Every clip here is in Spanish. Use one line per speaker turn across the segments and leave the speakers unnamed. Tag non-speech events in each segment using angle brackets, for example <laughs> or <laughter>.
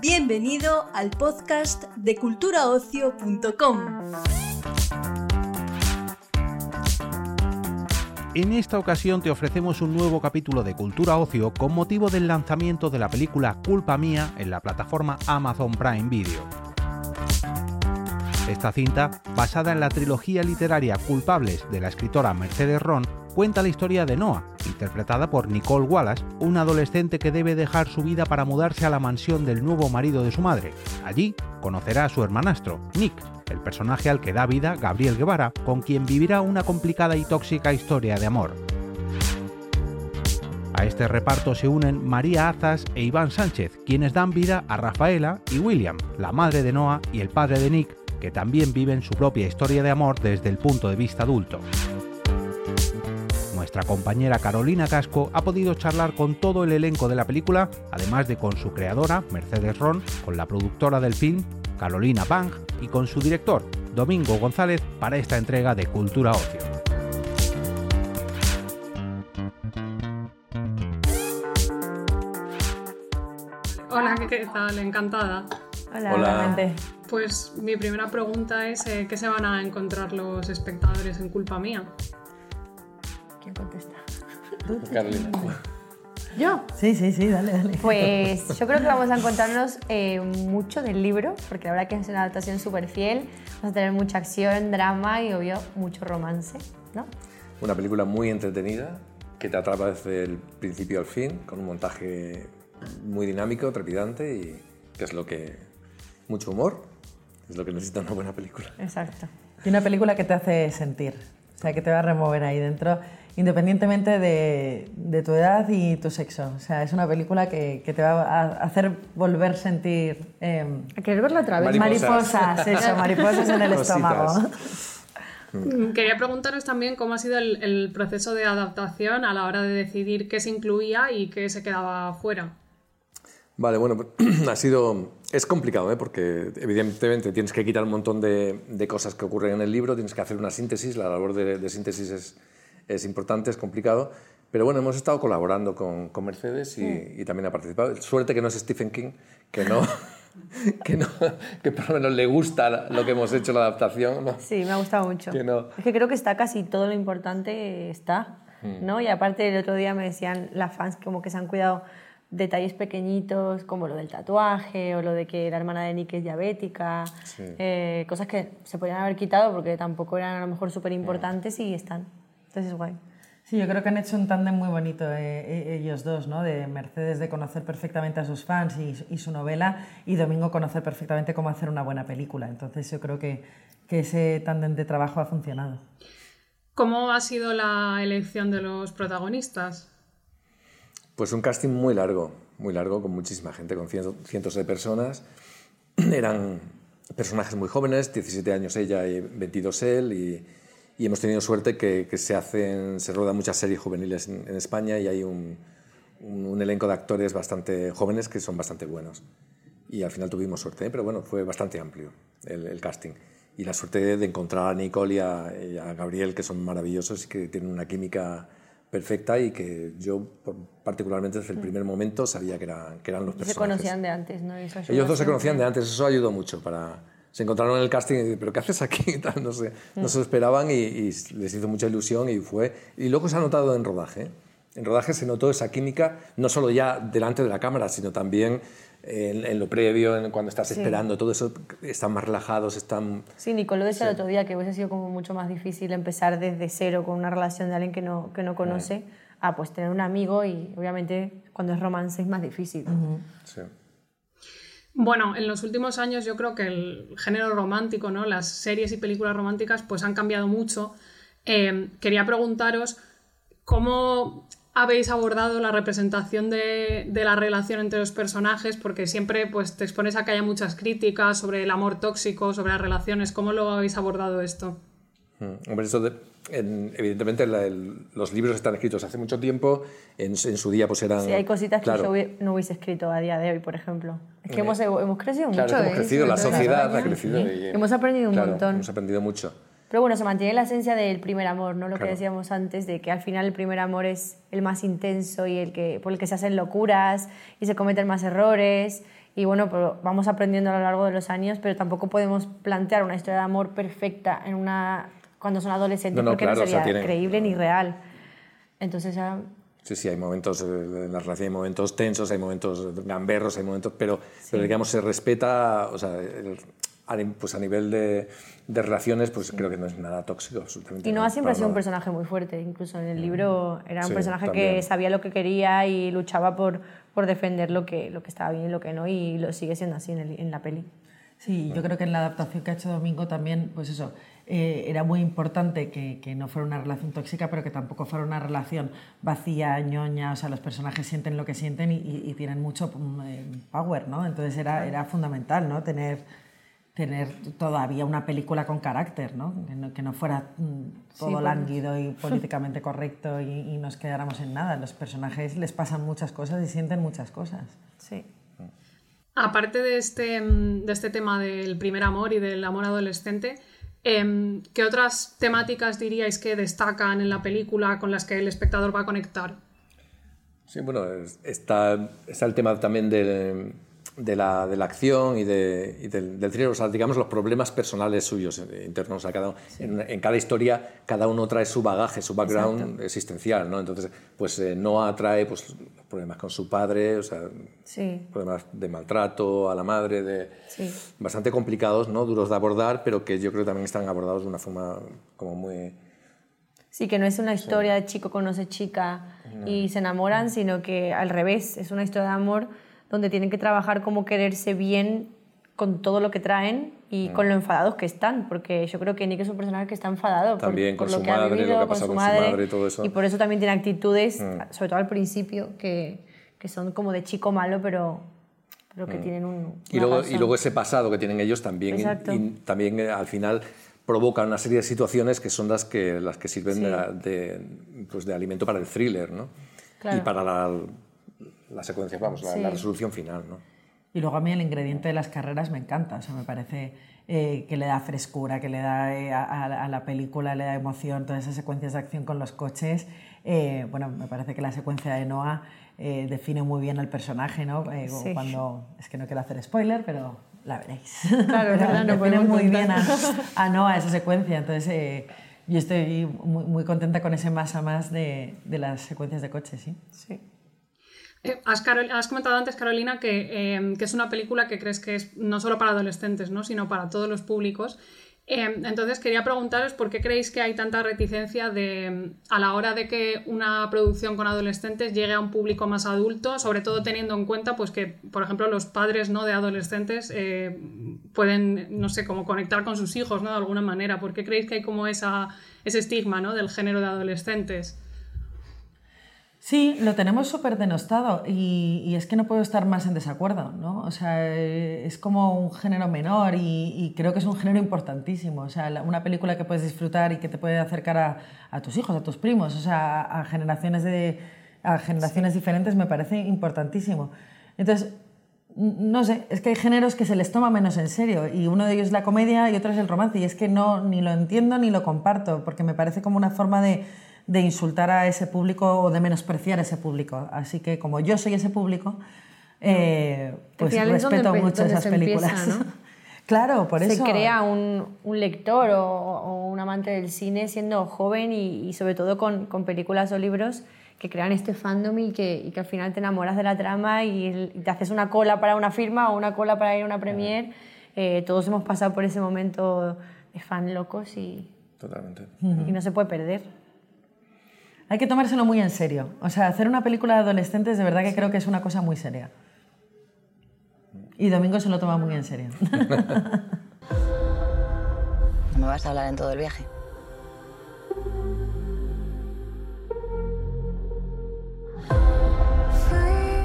Bienvenido al podcast de culturaocio.com.
En esta ocasión te ofrecemos un nuevo capítulo de Cultura Ocio con motivo del lanzamiento de la película Culpa Mía en la plataforma Amazon Prime Video. Esta cinta, basada en la trilogía literaria Culpables de la escritora Mercedes Ron, cuenta la historia de Noah, interpretada por Nicole Wallace, un adolescente que debe dejar su vida para mudarse a la mansión del nuevo marido de su madre. Allí conocerá a su hermanastro, Nick, el personaje al que da vida Gabriel Guevara, con quien vivirá una complicada y tóxica historia de amor. A este reparto se unen María Azas e Iván Sánchez, quienes dan vida a Rafaela y William, la madre de Noah y el padre de Nick, que también viven su propia historia de amor desde el punto de vista adulto. Nuestra compañera Carolina Casco ha podido charlar con todo el elenco de la película, además de con su creadora, Mercedes Ron, con la productora del film, Carolina Bang, y con su director, Domingo González, para esta entrega de Cultura Ocio.
Hola, ¿qué tal? Encantada.
Hola,
Hola.
Pues mi primera pregunta es eh, ¿qué se van a encontrar los espectadores en culpa mía?
¿Quién contesta? <laughs>
Carolina.
¿Yo?
Sí, sí, sí, dale, dale.
Pues yo creo que vamos a encontrarnos eh, mucho del libro, porque la verdad que es una adaptación súper fiel. Vamos a tener mucha acción, drama y, obvio, mucho romance, ¿no?
Una película muy entretenida que te atrapa desde el principio al fin, con un montaje muy dinámico, trepidante y que es lo que. mucho humor, es lo que necesita una buena película.
Exacto.
Y una película que te hace sentir, o sea, que te va a remover ahí dentro, independientemente de, de tu edad y tu sexo. O sea, es una película que, que te va a hacer volver a sentir em,
¿A querer verla otra vez?
Mariposas.
mariposas, eso, <laughs> mariposas en el
Cositas.
estómago.
Mm, Quería preguntaros también cómo ha sido el, el proceso de adaptación a la hora de decidir qué se incluía y qué se quedaba fuera.
Vale, bueno, pues, <clears throat> ha sido. Es complicado, ¿eh? porque evidentemente tienes que quitar un montón de, de cosas que ocurren en el libro, tienes que hacer una síntesis, la labor de, de síntesis es, es importante, es complicado. Pero bueno, hemos estado colaborando con, con Mercedes y, y también ha participado. Suerte que no es Stephen King, que no, <laughs> que no, que por lo menos le gusta lo que hemos hecho, la adaptación. ¿no?
Sí, me ha gustado mucho.
Que no.
Es que creo que está casi todo lo importante está, ¿no? Y aparte el otro día me decían las fans como que se han cuidado detalles pequeñitos como lo del tatuaje o lo de que la hermana de Nick es diabética,
Sí.
eh, cosas que se podrían haber quitado porque tampoco eran a lo mejor súper importantes y están. Entonces es guay.
Sí, yo creo que han hecho un tándem muy bonito eh, eh, ellos dos, ¿no? De Mercedes de conocer perfectamente a sus fans y, y su novela y Domingo conocer perfectamente cómo hacer una buena película. Entonces yo creo que, que ese tándem de trabajo ha funcionado.
¿Cómo ha sido la elección de los protagonistas?
Pues un casting muy largo, muy largo, con muchísima gente, con cientos, cientos de personas. <clears throat> Eran personajes muy jóvenes, 17 años ella y 22 él, y, y hemos tenido suerte que, que se hacen, se rodan muchas series juveniles en, en España y hay un, un, un elenco de actores bastante jóvenes que son bastante buenos. Y al final tuvimos suerte, ¿eh? pero bueno, fue bastante amplio el, el casting. Y la suerte de, encontrar a Nicole y a, y a Gabriel, que son maravillosos y que tienen una química perfecta y que yo particularmente desde el primer momento sabía que, era- que eran los
Mm. Se
personajes.
conocían de antes, ¿no?
Ellos dos se conocían de antes, eso ayudó mucho para... Se encontraron en el casting y pero ¿qué haces aquí? <laughs> Tal, no, sé, no se lo esperaban y, y les hizo mucha ilusión y fue... Y luego se ha notado en rodaje. En rodaje se notó esa química, no solo ya delante de la cámara, sino también en, en lo previo, en cuando estás esperando, todo eso, están más relajados, están...
Sí, Nicole lo decía el otro día, que hubiese sido como mucho más difícil empezar desde cero con una relación de alguien que no, que no conoce, a pues tener un amigo y obviamente cuando es romance es más difícil.
sí.
Bueno, en los últimos años yo creo que el género romántico, ¿no? las series y películas románticas, pues han cambiado mucho. Eh, quería preguntaros cómo habéis abordado la representación de, la relación entre los personajes, porque siempre pues, te expones a que haya muchas críticas sobre el amor tóxico, sobre las relaciones. ¿Cómo lo habéis abordado esto?
Mm, Hombre, eso de- en- evidentemente la- el- los libros están escritos hace mucho tiempo, en, su- en su día pues eran...
Sí, hay cositas que
claro,
yo hubie- no hubiese escrito a día de hoy, por ejemplo. Es que hemos, hemos crecido
Claro,
mucho.
hemos
¿eh?
crecido, la sociedad ha crecido. y-
Hemos aprendido un
claro,
montón.
Hemos aprendido mucho.
Pero bueno, se mantiene la esencia del primer amor, ¿no? Lo que decíamos antes, de que al final el primer amor es el más intenso y el que, por el que se hacen locuras y se cometen más errores. Y bueno, pues vamos aprendiendo a lo largo de los años, pero tampoco podemos plantear una historia de amor perfecta en una, cuando son adolescentes, porque no sería creíble ni real. Entonces ya
Sí, sí, hay momentos, eh, en la relación hay momentos tensos, hay momentos gamberros, hay momentos, pero, pero digamos, se respeta, o sea, pues a nivel de, de relaciones, pues creo que no es nada tóxico, absolutamente.
Y Noah siempre ha sido un personaje muy fuerte, incluso en el libro era un personaje que sabía lo que quería y luchaba por, por defender lo que, lo que estaba bien y lo que no, y lo sigue siendo así en, el, en la peli.
Sí, yo creo que en la adaptación que ha hecho Domingo también, pues eso, eh, era muy importante que, que, no fuera una relación tóxica, pero que tampoco fuera una relación vacía, ñoña, o sea, los personajes sienten lo que sienten y, y, tienen mucho mm, eh, power, ¿no? Entonces era, era fundamental, ¿no? Tener, tener todavía una película con carácter, ¿no? Que no, que no fuera mm, todo pues. lánguido y <laughs> políticamente correcto y, y nos quedáramos en nada. Los personajes les pasan muchas cosas y sienten muchas cosas.
Sí.
Aparte de este, mm, de este tema del primer amor y del amor adolescente, em, ¿qué otras temáticas diríais que destacan en la película con las que el espectador va a conectar?
Sí, bueno, está, está el tema también de de la, de la acción y, de, y del, del, thriller, o sea, digamos los problemas personales suyos eh, internos. a cada, en, cada historia cada uno trae su bagaje, su background existencial, ¿no? Entonces, pues eh, Noah trae pues, problemas con su padre, o sea, problemas de maltrato a la madre, de, bastante complicados, ¿no? Duros de abordar, pero que yo creo que también están abordados de una forma como muy...
Sí, que no es una historia de chico conoce chica y se enamoran, sino que al revés, es una historia de amor donde tienen que trabajar como quererse bien con todo lo que traen y con lo enfadados que están, porque yo creo que Nick es un personaje que está enfadado
también
por,
con
lo
que ha
vivido,
lo que ha pasado con, su madre, y todo eso.
Y por eso también tiene actitudes, mm. sobre todo al principio, que, que, son como de chico malo, pero, pero que mm. tienen un...
Y luego, y luego ese pasado que tienen ellos también, y, también eh, al final provocan una serie de situaciones que son las que, las que sirven de, pues de alimento para el thriller, ¿no? Y para la, la secuencia, vamos, la, resolución final. ¿no?
Y luego a mí el ingrediente de las carreras me encanta, o sea, me parece eh, que le da frescura, que le da eh, a, la película, le da emoción, todas esas secuencias de acción con los coches. Eh, bueno, me parece que la secuencia de Noah define muy bien al personaje, ¿no? Cuando, es que no quiero hacer spoiler, pero la veréis.
Claro, claro, <laughs> no
define muy bien a, a, Noah esa secuencia, entonces... yo estoy muy, muy, contenta con ese más a más de, de las secuencias de coches, sí.
Sí.
Eh, has, comentado antes, Carolina, em, que, es una película que crees que es no solo para adolescentes, ¿no? sino para todos los públicos. Em, entonces quería preguntaros por qué creéis que hay tanta reticencia de, a la hora de que una producción con adolescentes llegue a un público más adulto, sobre todo teniendo en cuenta pues, que, por ejemplo, los padres ¿no? de adolescentes eh, pueden, no sé, como conectar con sus hijos ¿no? de alguna manera. ¿Por qué creéis que hay como esa, ese estigma ¿no? del género de adolescentes?
Sí, lo tenemos súper denostado y, es que no puedo estar más en desacuerdo, ¿no? O sea, es como un género menor y, creo que es un género importantísimo. O sea, una película que puedes disfrutar y que te puede acercar a, tus hijos, a tus primos, o sea, a generaciones, de, a generaciones diferentes me parece importantísimo. Entonces, no sé, es que hay géneros que se les toma menos en serio y uno de ellos es la comedia y otro es el romance y es que no, ni lo entiendo ni lo comparto porque me parece como una forma de de insultar a ese público o de menospreciar a ese público. Así que como yo soy ese público, eh, pues respeto mucho esas películas. <laughs> claro, por eso.
Se crea un, un lector o, un amante del cine siendo joven y, sobre todo con, con, películas o libros que crean este fandom y que, y que, al final te enamoras de la trama y, te haces una cola para una firma o una cola para ir a una premiere. Eh, todos hemos pasado por ese momento de fan locos y,
Totalmente.
y no se puede perder
hay que tomárselo muy en serio. O sea, hacer una película de adolescentes de verdad que creo que es una cosa muy seria. Y Domingo se lo toma muy en serio.
¿No <laughs> me vas a hablar en todo el viaje?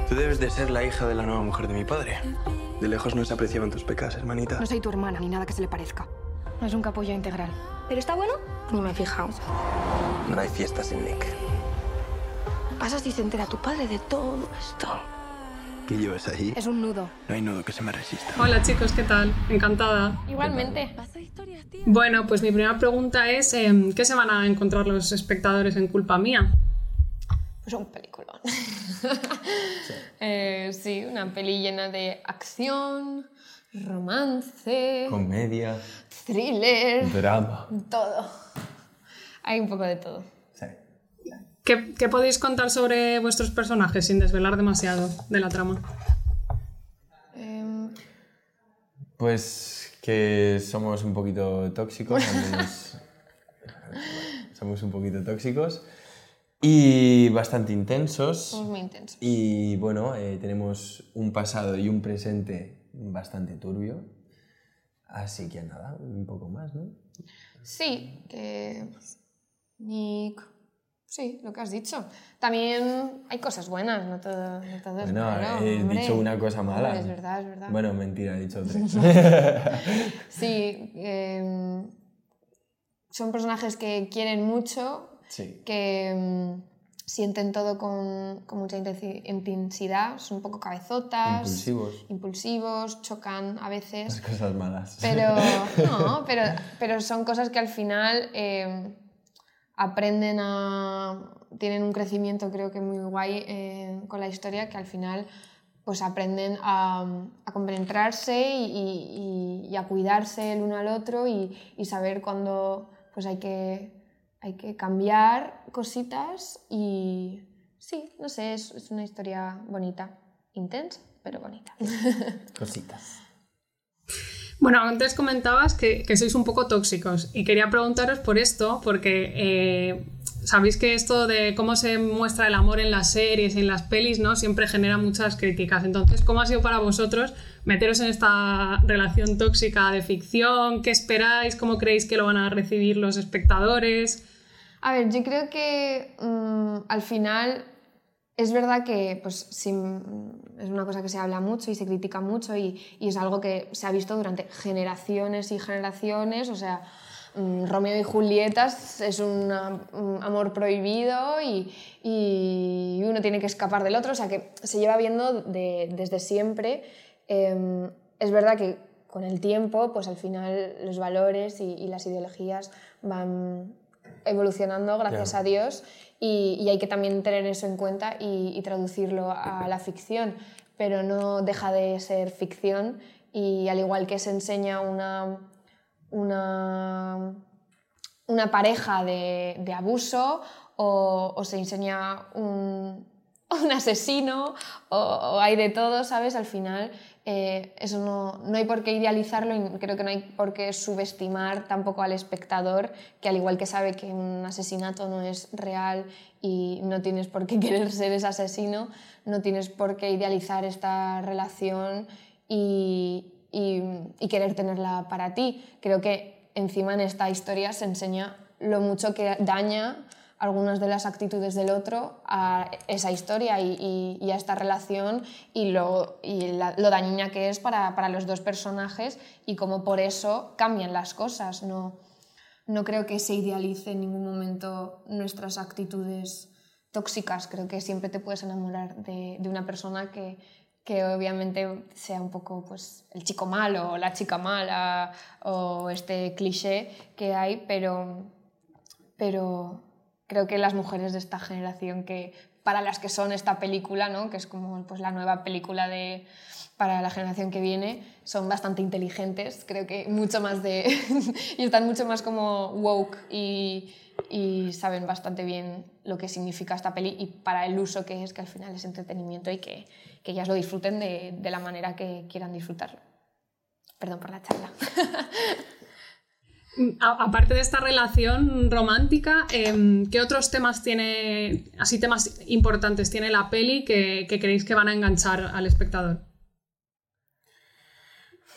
Tú debes de ser la hija de la nueva mujer de mi padre. De lejos no se apreciaban tus pecas, hermanita.
No soy tu hermana ni nada que se le parezca. No es un capullo integral. ¿Pero está bueno? No me he fijado.
No hay fiestas sin Nick.
Pasas y se entera tu padre de todo esto.
¿Qué llevas ahí?
Es un nudo.
No hay nudo que se me resista.
Hola chicos, ¿qué tal? Encantada.
Igualmente.
Bueno, pues mi primera pregunta es, em, ¿qué se van a encontrar los espectadores en culpa mía?
Pues un peliculón. <laughs> Eh, sí, una peli llena de acción, romance,
Comedia,
thriller,
drama.
todo. Hay un poco de todo.
Sí.
¿Qué, qué podéis contar sobre vuestros personajes sin desvelar demasiado de la trama?
Em,
Pues que somos un poquito tóxicos, al menos <laughs> somos un poquito tóxicos y bastante intensos.
somos muy intensos.
Y bueno, eh, tenemos un pasado y un presente bastante turbio. Así que nada, un poco más, ¿no?
Sí, que pues, Nick. Sí, lo que has dicho. También hay cosas buenas, no todo, no todo es
Bueno,
malo,
he
hombre.
dicho una cosa mala.
Hombre, es verdad, es verdad.
Bueno, mentira, he dicho tres. <laughs>
Sí, em, son personajes que quieren mucho,
sí.
que em, sienten todo con, con mucha intensi- intensidad, son un poco cabezotas,
Impulsivos.
impulsivos, chocan a
Las
veces,
cosas malas.
pero <laughs> no, pero, pero son cosas que al final em, aprenden a... tienen un crecimiento creo que muy guay eh, con la historia que al final pues aprenden a, a compenetrarse y, y- y a cuidarse el uno al otro y, y saber cuándo pues hay que, hay que cambiar cositas y sí, no sé, es, es una historia bonita, intensa, pero bonita. <laughs>
Cositas.
Bueno, antes comentabas que, que sois un poco tóxicos y quería preguntaros por esto, porque eh, sabéis que esto de cómo se muestra el amor en las series y en las pelis, ¿no? Siempre genera muchas críticas. Entonces, ¿cómo ha sido para vosotros meteros en esta relación tóxica de ficción? ¿Qué esperáis? ¿Cómo creéis que lo van a recibir los espectadores?
A ver, yo creo que mm, al final es verdad que pues, sí, mm, es una cosa que se habla mucho y se critica mucho y, y es algo que se ha visto durante generaciones y generaciones. O sea, mm, Romeo y Julieta es un amor prohibido y, y uno tiene que escapar del otro. O sea, que se lleva viendo de- desde siempre. Em, es verdad que con el tiempo, pues al final los valores y, y las ideologías van evolucionando, gracias a Dios, y, y hay que también tener eso en cuenta y, y traducirlo a la ficción, pero no deja de ser ficción y al igual que se enseña una, una, una pareja de, de abuso o, o se enseña un, <laughs> un asesino o, o hay de todo, ¿sabes? Al final eh, eso no, no hay por qué idealizarlo y creo que no hay por qué subestimar tampoco al espectador, que al igual que sabe que un asesinato no es real y no tienes por qué <laughs> querer ser ese asesino, no tienes por qué idealizar esta relación y, y- y querer tenerla para ti. Creo que encima en esta historia se enseña lo mucho que daña algunas de las actitudes del otro a esa historia y, y- y a esta relación y lo, y la- lo dañina que es para, para los dos personajes y cómo por eso cambian las cosas. No, no creo que se idealice en ningún momento nuestras actitudes tóxicas. Creo que siempre te puedes enamorar de, de una persona que, que obviamente sea un poco pues, el chico malo o la chica mala o este cliché que hay, pero, pero creo que las mujeres de esta generación que para las que son esta película, ¿no? que es como pues, la nueva película de, para la generación que viene, son bastante inteligentes, creo que mucho más de... <laughs> y están mucho más como woke y, y saben bastante bien lo que significa esta peli y para el uso que es, que al final es entretenimiento y que, que ellas lo disfruten de, de la manera que quieran disfrutarlo. Perdón por la charla. <laughs>
A- aparte de esta relación romántica, em, ¿qué otros temas tiene, así temas importantes tiene la peli que, que creéis que van a enganchar al espectador?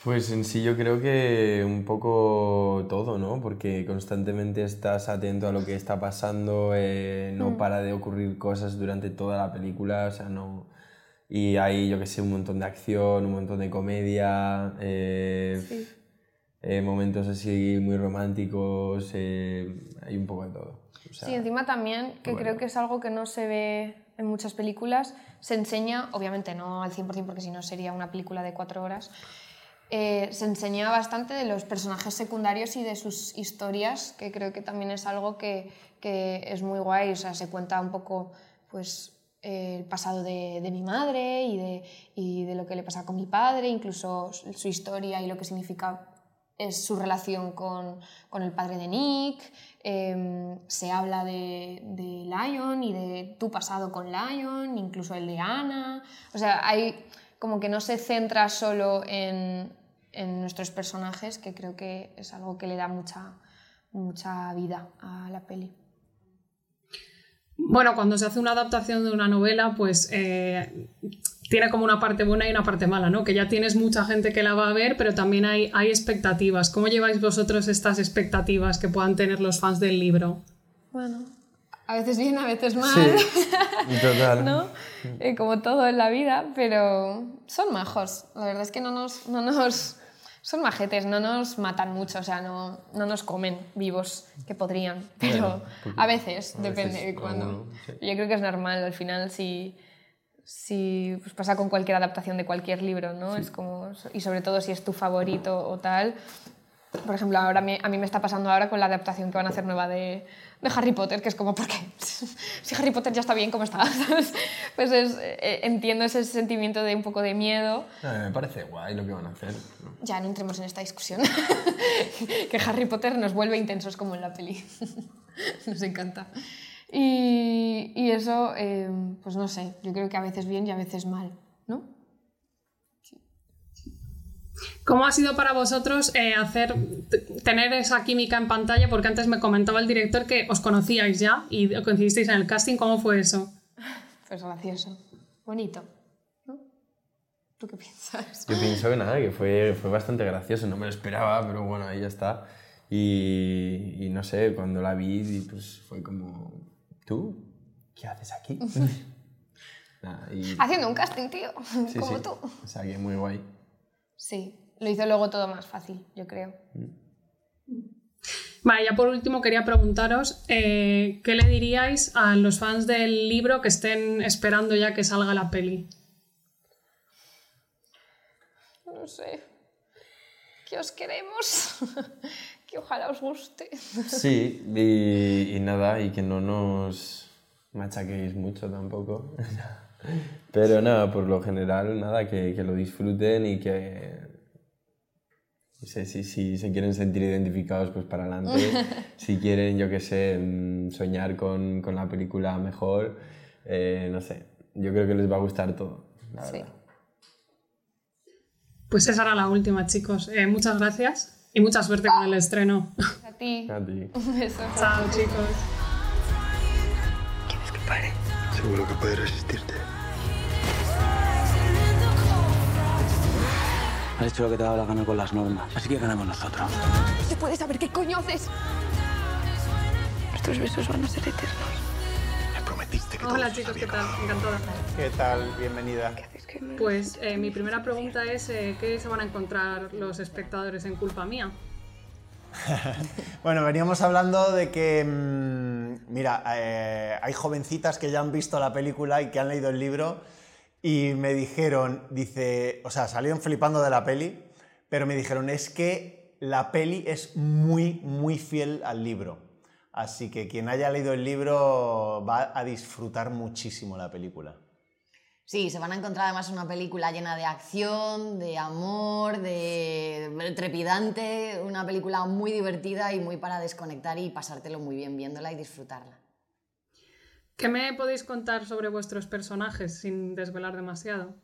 Pues en sí yo creo que un poco todo, ¿no? Porque constantemente estás atento a lo que está pasando, eh, no para de ocurrir cosas durante toda la película, o sea, no... Y hay, yo que sé, un montón de acción, un montón de comedia, eh, eh, momentos así muy románticos, eh, hay un poco de todo. O sea,
Sí, encima también, que
bueno.
creo que es algo que no se ve en muchas películas se enseña, obviamente no al 100% porque si no sería una película de cuatro horas, eh, se enseña bastante de los personajes secundarios y de sus historias, que creo que también es algo que, que es muy guay, o sea, se cuenta un poco pues eh, el pasado de, de mi madre y de, y de, lo que le pasa con mi padre, incluso su historia y lo que significa es su relación con, con el padre de Nick, eh, se habla de, de, Lion y de tu pasado con Lion, incluso el de Anna, o sea, hay como que no se centra solo en, en nuestros personajes, que creo que es algo que le da mucha, mucha vida a la peli.
Bueno, cuando se hace una adaptación de una novela, pues eh, tiene como una parte buena y una parte mala, ¿no? Que ya tienes mucha gente que la va a ver, pero también hay, hay expectativas. ¿Cómo lleváis vosotros estas expectativas que puedan tener los fans del libro?
Bueno, a veces bien, a veces mal.
Sí, <laughs> total.
¿No? Eh, como todo en la vida, pero son majos. La verdad es que no nos, no nos son majetes, no nos matan mucho, o sea, no, no nos comen vivos, que podrían, pero a veces, a depende veces, de cuándo. Sí. Yo creo que es normal, al final, si, si pues pasa con cualquier adaptación de cualquier libro, ¿no? Sí. Es como, y sobre todo si es tu favorito o tal. Por ejemplo, ahora me, a mí me está pasando ahora con la adaptación que van a hacer nueva de, de Harry Potter, que es como, ¿por qué? <laughs> Si Harry Potter ya está bien como está. <laughs> Pues es, eh, entiendo ese sentimiento de un poco de miedo.
No, me parece guay lo que van a hacer.
Ya, no entremos en esta discusión. <laughs> que Harry Potter nos vuelve intensos como en la peli. nos encanta. Y, y eso, eh, pues no sé, yo creo que a veces bien y a veces mal, ¿no?
¿Cómo ha sido para vosotros eh, hacer, tener esa química en pantalla? Porque antes me comentaba el director que os conocíais ya y coincidisteis en el casting. ¿Cómo fue eso?
Pues gracioso, bonito. ¿no? ¿Tú qué piensas?
Yo pienso que nada, que fue, fue bastante gracioso. No me lo esperaba, pero bueno, ahí ya está. Y, y no sé, cuando la vi, pues fue como, ¿tú? ¿Qué haces aquí? <laughs>
nada, y... Haciendo un casting, tío,
sí,
como
sí.
tú.
O sea, que muy guay.
Sí, lo hizo luego todo más fácil, yo creo.
Vale, ya por último quería preguntaros eh, ¿qué le diríais a los fans del libro que estén esperando ya que salga la peli?
No sé. Que os queremos. <laughs> que ojalá os guste.
Sí, y, y nada, y que no nos machaquéis mucho tampoco. <laughs> Pero nada, por lo general, nada, que, que lo disfruten y que, no sé, si, si se quieren sentir identificados, pues para adelante. <laughs> si quieren, yo qué sé, soñar con, con la película mejor, eh, no sé, yo creo que les va a gustar todo, la
Sí.
verdad.
Pues esa era la última, chicos. Eh, muchas gracias y mucha suerte con el estreno.
A ti.
A ti.
Un beso.
Chao, chicos.
¿Quieres que pare? Seguro que puede resistirte.
Has hecho lo que te ha dado la gana con las normas, así que ganamos nosotros.
¿Se puede saber qué coño haces? Nuestros besos van a ser eternos.
Me prometiste que
Hola chicos, ¿qué tal? Encantada.
¿Qué tal? Bienvenida.
Pues eh, mi primera pregunta es eh, ¿qué se van a encontrar los espectadores en culpa mía? <laughs>
Bueno, veníamos hablando de que, mm, mira, eh, hay jovencitas que ya han visto la película y que han leído el libro y me dijeron, dice, o sea, salieron flipando de la peli, pero me dijeron, es que la peli es muy, muy fiel al libro. Así que quien haya leído el libro va a disfrutar muchísimo la película.
Sí, se van a encontrar además una película llena de acción, de amor, de trepidante, una película muy divertida y muy para desconectar y pasártelo muy bien viéndola y disfrutarla.
¿Qué me podéis contar sobre vuestros personajes sin desvelar demasiado?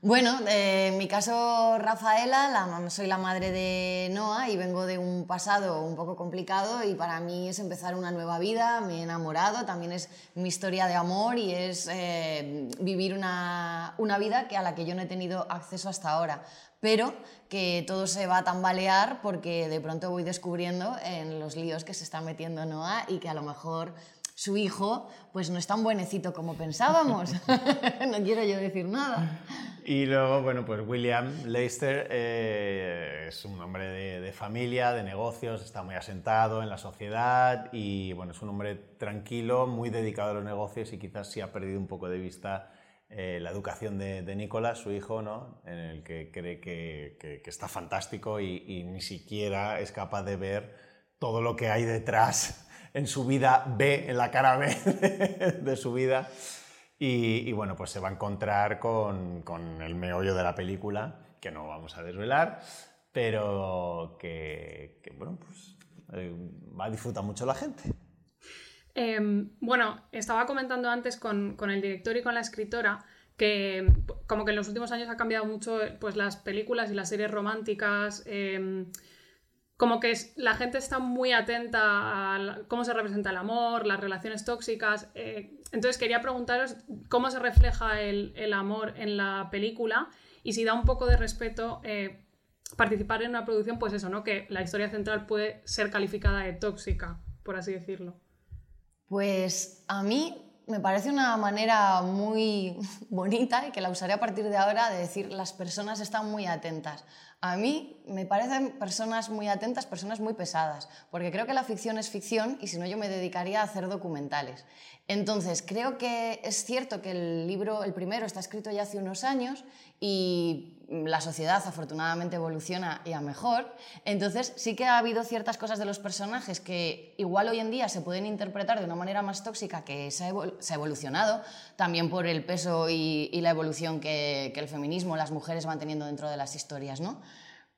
Bueno, eh, en mi caso, Rafaela, soy la madre de Noah y vengo de un pasado un poco complicado y para mí es empezar una nueva vida, me he enamorado, también es mi historia de amor y es eh, vivir una, una vida que a la que yo no he tenido acceso hasta ahora, pero que todo se va a tambalear porque de pronto voy descubriendo en los líos que se está metiendo Noah y que a lo mejor su hijo pues no es tan buenecito como pensábamos. <laughs> no quiero yo decir nada.
Y luego, bueno, pues William Leicester eh, es un hombre de, familia, de negocios, está muy asentado en la sociedad y, bueno, es un hombre tranquilo, muy dedicado a los negocios y quizás sí ha perdido un poco de vista eh, la educación de, de, Nicolás, su hijo, ¿no? en el que cree que, está fantástico y, ni siquiera es capaz de ver todo lo que hay detrás en su vida B, en la cara B <laughs> de su vida. Y, bueno, pues se va a encontrar con, con, el meollo de la película, que no vamos a desvelar, pero que, bueno, pues eh, va a disfrutar mucho la gente.
Eh, bueno, estaba comentando antes con, con, el director y con la escritora que como que en los últimos años ha cambiado mucho pues, las películas y las series románticas. Eh, como que la gente está muy atenta a cómo se representa el amor, las relaciones tóxicas. Eh, entonces quería preguntaros cómo se refleja el, el, amor en la película y si da un poco de respeto eh, participar en una producción, pues eso, ¿no? Que la historia central puede ser calificada de tóxica, por así decirlo.
Pues a mí me parece una manera muy <laughs> bonita y que la usaré a partir de ahora de decir las personas están muy atentas. A mí me parecen personas muy atentas, personas muy pesadas, porque creo que la ficción es ficción y si no yo me dedicaría a hacer documentales. Entonces, creo que es cierto que el libro, el primero, está escrito ya hace unos años y la sociedad afortunadamente evoluciona y a mejor. Entonces, sí que ha habido ciertas cosas de los personajes que igual hoy en día se pueden interpretar de una manera más tóxica que se ha, evolucionado, también por el peso y, la evolución que, que el feminismo, las mujeres van teniendo dentro de las historias, ¿no?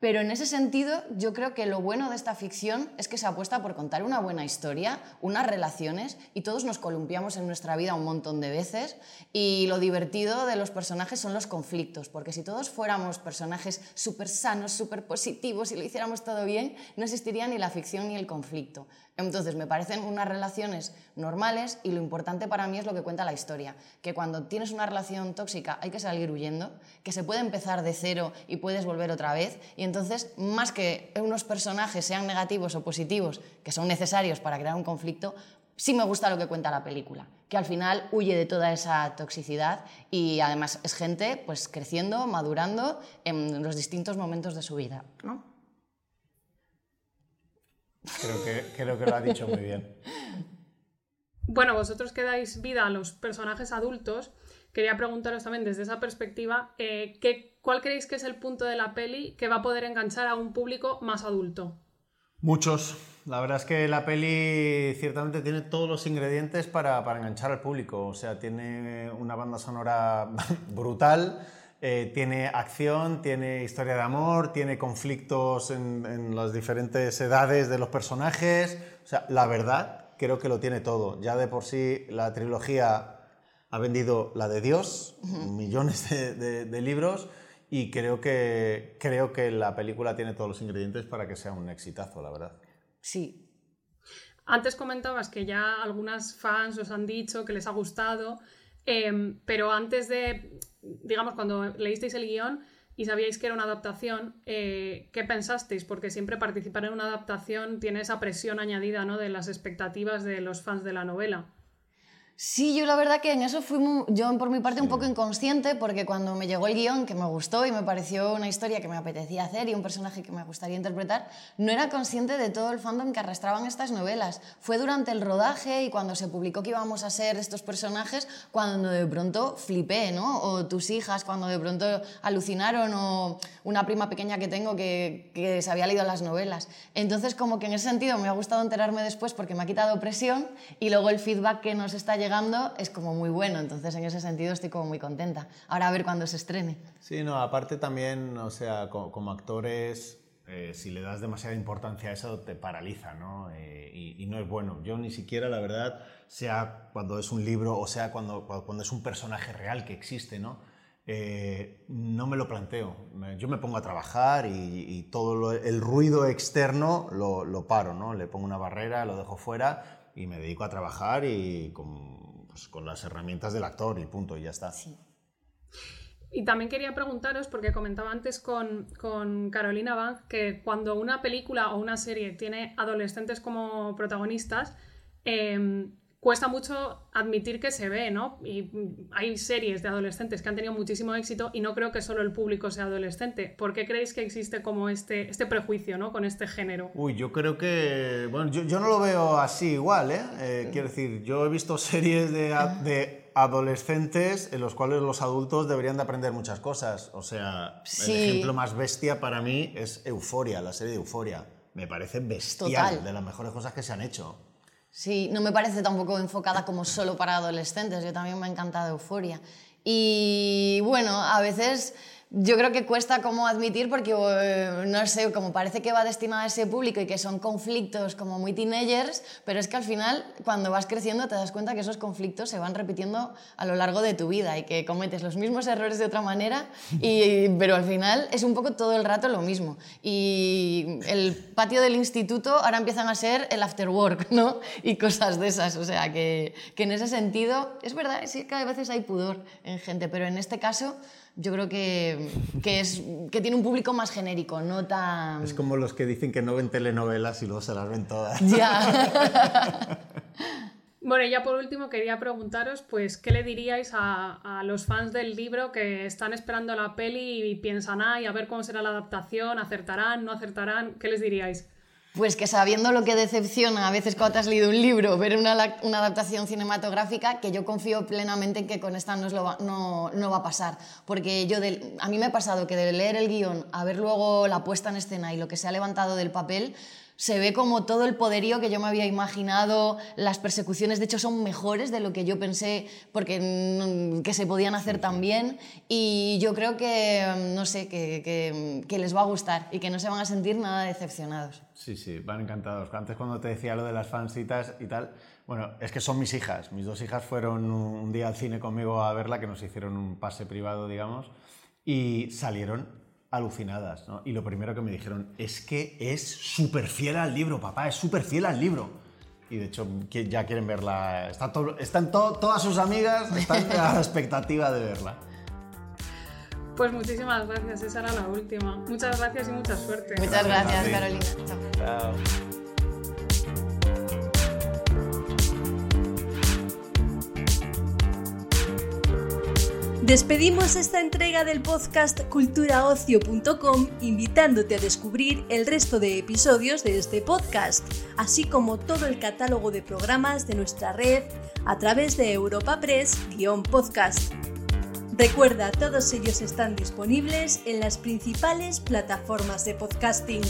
Pero en ese sentido, yo creo que lo bueno de esta ficción es que se apuesta por contar una buena historia, unas relaciones, y todos nos columpiamos en nuestra vida un montón de veces. Y lo divertido de los personajes son los conflictos, porque si todos fuéramos personajes súper sanos, súper positivos y lo hiciéramos todo bien, no existiría ni la ficción ni el conflicto. Entonces, me parecen unas relaciones normales y lo importante para mí es lo que cuenta la historia, que cuando tienes una relación tóxica hay que salir huyendo, que se puede empezar de cero y puedes volver otra vez, y entonces, más que unos personajes sean negativos o positivos, que son necesarios para crear un conflicto, sí me gusta lo que cuenta la película, que al final huye de toda esa toxicidad y además es gente pues creciendo, madurando en los distintos momentos de su vida, ¿no?
Creo que, creo que lo ha dicho muy bien.
Bueno, vosotros que dais vida a los personajes adultos, quería preguntaros también desde esa perspectiva, eh, ¿qué, ¿cuál creéis que es el punto de la peli que va a poder enganchar a un público más adulto?
Muchos. La verdad es que la peli ciertamente tiene todos los ingredientes para, para enganchar al público. O sea, tiene una banda sonora <laughs> brutal, eh, tiene acción, tiene historia de amor, tiene conflictos en, en, las diferentes edades de los personajes. O sea, la verdad, creo que lo tiene todo. Ya de por sí la trilogía ha vendido la de Dios, millones de, de, de, libros, y creo que, creo que la película tiene todos los ingredientes para que sea un exitazo, la verdad.
Sí.
Antes comentabas que ya algunas fans os han dicho que les ha gustado, eh, pero antes de, digamos, cuando leísteis el guion y sabíais que era una adaptación, eh, ¿qué pensasteis? Porque siempre participar en una adaptación tiene esa presión añadida ¿no? de las expectativas de los fans de la novela.
Sí, yo la verdad que en eso fui muy, yo por mi parte sí. un poco inconsciente porque cuando me llegó el guion que me gustó y me pareció una historia que me apetecía hacer y un personaje que me gustaría interpretar, no era consciente de todo el fandom que arrastraban estas novelas. Fue durante el rodaje y cuando se publicó que íbamos a ser estos personajes cuando de pronto flipé, ¿no? O tus hijas cuando de pronto alucinaron o una prima pequeña que tengo que, que se había leído las novelas. Entonces como que en ese sentido me ha gustado enterarme después porque me ha quitado presión y luego el feedback que nos está llegando llegando es como muy bueno, entonces en ese sentido estoy como muy contenta. Ahora a ver cuándo se estrene.
Sí, no, aparte también, o sea, como, como actores, eh, si le das demasiada importancia a eso te paraliza, ¿no? Eh, y, y, no es bueno. Yo ni siquiera, la verdad, sea cuando es un libro o sea cuando, cuando es un personaje real que existe, ¿no? Eh, no me lo planteo. Yo me pongo a trabajar y, y todo lo, el ruido externo lo, lo paro, ¿no? Le pongo una barrera, lo dejo fuera y me dedico a trabajar y con, pues, con las herramientas del actor y punto, y ya está.
Y también quería preguntaros, porque comentaba antes con, con Carolina Bang, que cuando una película o una serie tiene adolescentes como protagonistas, eh, cuesta mucho admitir que se ve, ¿no? Y hay series de adolescentes que han tenido muchísimo éxito y no creo que solo el público sea adolescente. ¿Por qué creéis que existe como este, este prejuicio, ¿no? Con este género.
Uy, yo creo que... Bueno, yo, yo no lo veo así igual, ¿eh? eh quiero decir, yo he visto <laughs> series de, de adolescentes en los cuales los adultos deberían de aprender muchas cosas. O sea, el ejemplo más bestia para mí es Euforia, la serie de Euforia. Me parece bestial, de las mejores cosas que se han hecho.
Sí, no me parece tampoco enfocada como solo para adolescentes, yo también me ha encantado Euforia. Y bueno, a veces yo creo que cuesta como admitir porque, eh, no sé, como parece que va destinada a ese público y que son conflictos como muy teenagers, pero es que al final, cuando vas creciendo, te das cuenta que esos conflictos se van repitiendo a lo largo de tu vida y que cometes los mismos errores de otra manera, <laughs> y, pero al final es un poco todo el rato lo mismo. Y el patio del instituto ahora empiezan a ser el after work, ¿no? Y cosas de esas. O sea, que, que en ese sentido, es verdad, sí que a veces hay pudor en gente, pero en este caso yo creo que, que, es, que tiene un público más genérico, no tan...
Es como los que dicen que no ven telenovelas y luego se las ven todas. <laughs>
Ya. <laughs> bueno, y ya por último quería preguntaros, pues, ¿qué le diríais a, a, los fans del libro que están esperando la peli y piensan, ay, a ver cómo será la adaptación, acertarán, no acertarán? ¿Qué les diríais?
Pues que sabiendo lo que decepciona a veces cuando te has leído un libro, ver una, adaptación cinematográfica, que yo confío plenamente en que con esta no, va, no, va a pasar. Porque yo a mí me ha pasado que de leer el guion a ver luego la puesta en escena y lo que se ha levantado del papel, se ve como todo el poderío que yo me había imaginado, las persecuciones de hecho son mejores de lo que yo pensé porque que se podían hacer tan bien y yo creo que, no sé, que, que, que, les va a gustar y que no se van a sentir nada decepcionados.
Sí, sí, van encantados. Antes cuando te decía lo de las fancitas y tal, bueno, es que son mis hijas. Mis dos hijas fueron un día al cine conmigo a verla, que nos hicieron un pase privado, digamos, y salieron alucinadas, ¿no? Y lo primero que me dijeron es que es súper fiel al libro, papá, es súper fiel al libro. Y de hecho ya quieren verla, está están todas sus amigas, están a la expectativa de verla.
Pues muchísimas gracias, esa era la última. Muchas gracias y mucha suerte.
Muchas gracias, Carolina. Chao.
Despedimos esta entrega del podcast culturaocio.com invitándote a descubrir el resto de episodios de este podcast, así como todo el catálogo de programas de nuestra red a través de Europa Press-podcast. Recuerda, todos ellos están disponibles en las principales plataformas de podcasting.